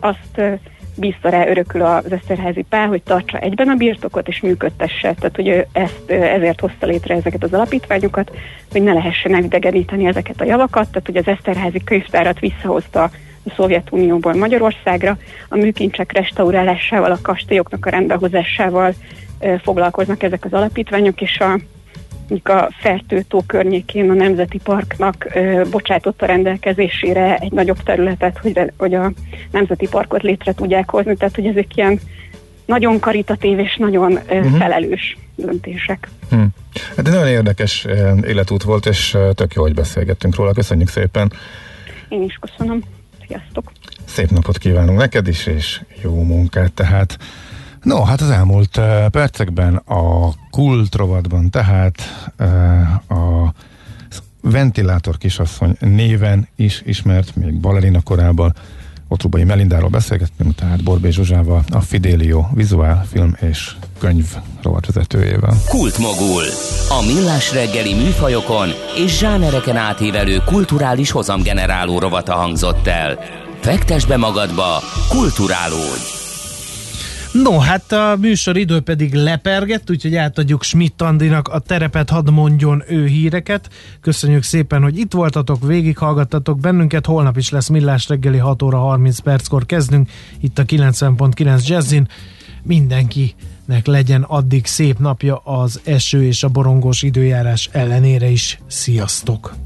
azt ö, bízta rá örökül az Eszterházi pár, hogy tartsa egyben a birtokot és működtesse. Tehát, hogy ő ezt, ezért hozta létre ezeket az alapítványokat, hogy ne lehessen idegeníteni ezeket a javakat, tehát hogy az Eszterházi könyvtárat visszahozta a Szovjetunióból Magyarországra, a műkincsek restaurálásával, a kastélyoknak a rendbehozásával foglalkoznak ezek az alapítványok, és a a Fertőtó környékén a Nemzeti Parknak ö, bocsátotta rendelkezésére egy nagyobb területet, hogy, hogy a Nemzeti Parkot létre tudják hozni, tehát hogy ezek ilyen nagyon karitatív és nagyon ö, uh-huh. felelős döntések. Hmm. Hát nagyon érdekes életút volt, és tök jó, hogy beszélgettünk róla. Köszönjük szépen! Én is köszönöm. Sziasztok! Szép napot kívánunk neked is, és jó munkát tehát. No, hát az elmúlt uh, percekben a kult rovatban, tehát a ventilátor kisasszony néven is ismert, még balerina korában, Otrubai Melindáról beszélgettünk, tehát Borbé Zsuzsával, a Fidelio vizuál, film és könyv rovatvezetőjével. Kultmogul. A millás reggeli műfajokon és zsánereken átívelő kulturális hozamgeneráló rovata hangzott el. Fektes be magadba, kulturálódj! No, hát a műsor idő pedig lepergett, úgyhogy átadjuk Schmidt Andinak a terepet, hadd mondjon ő híreket. Köszönjük szépen, hogy itt voltatok, végighallgattatok bennünket. Holnap is lesz Millás reggeli 6 óra 30 perckor kezdünk itt a 90.9 Jazzin. Mindenkinek legyen addig szép napja az eső és a borongós időjárás ellenére is. Sziasztok!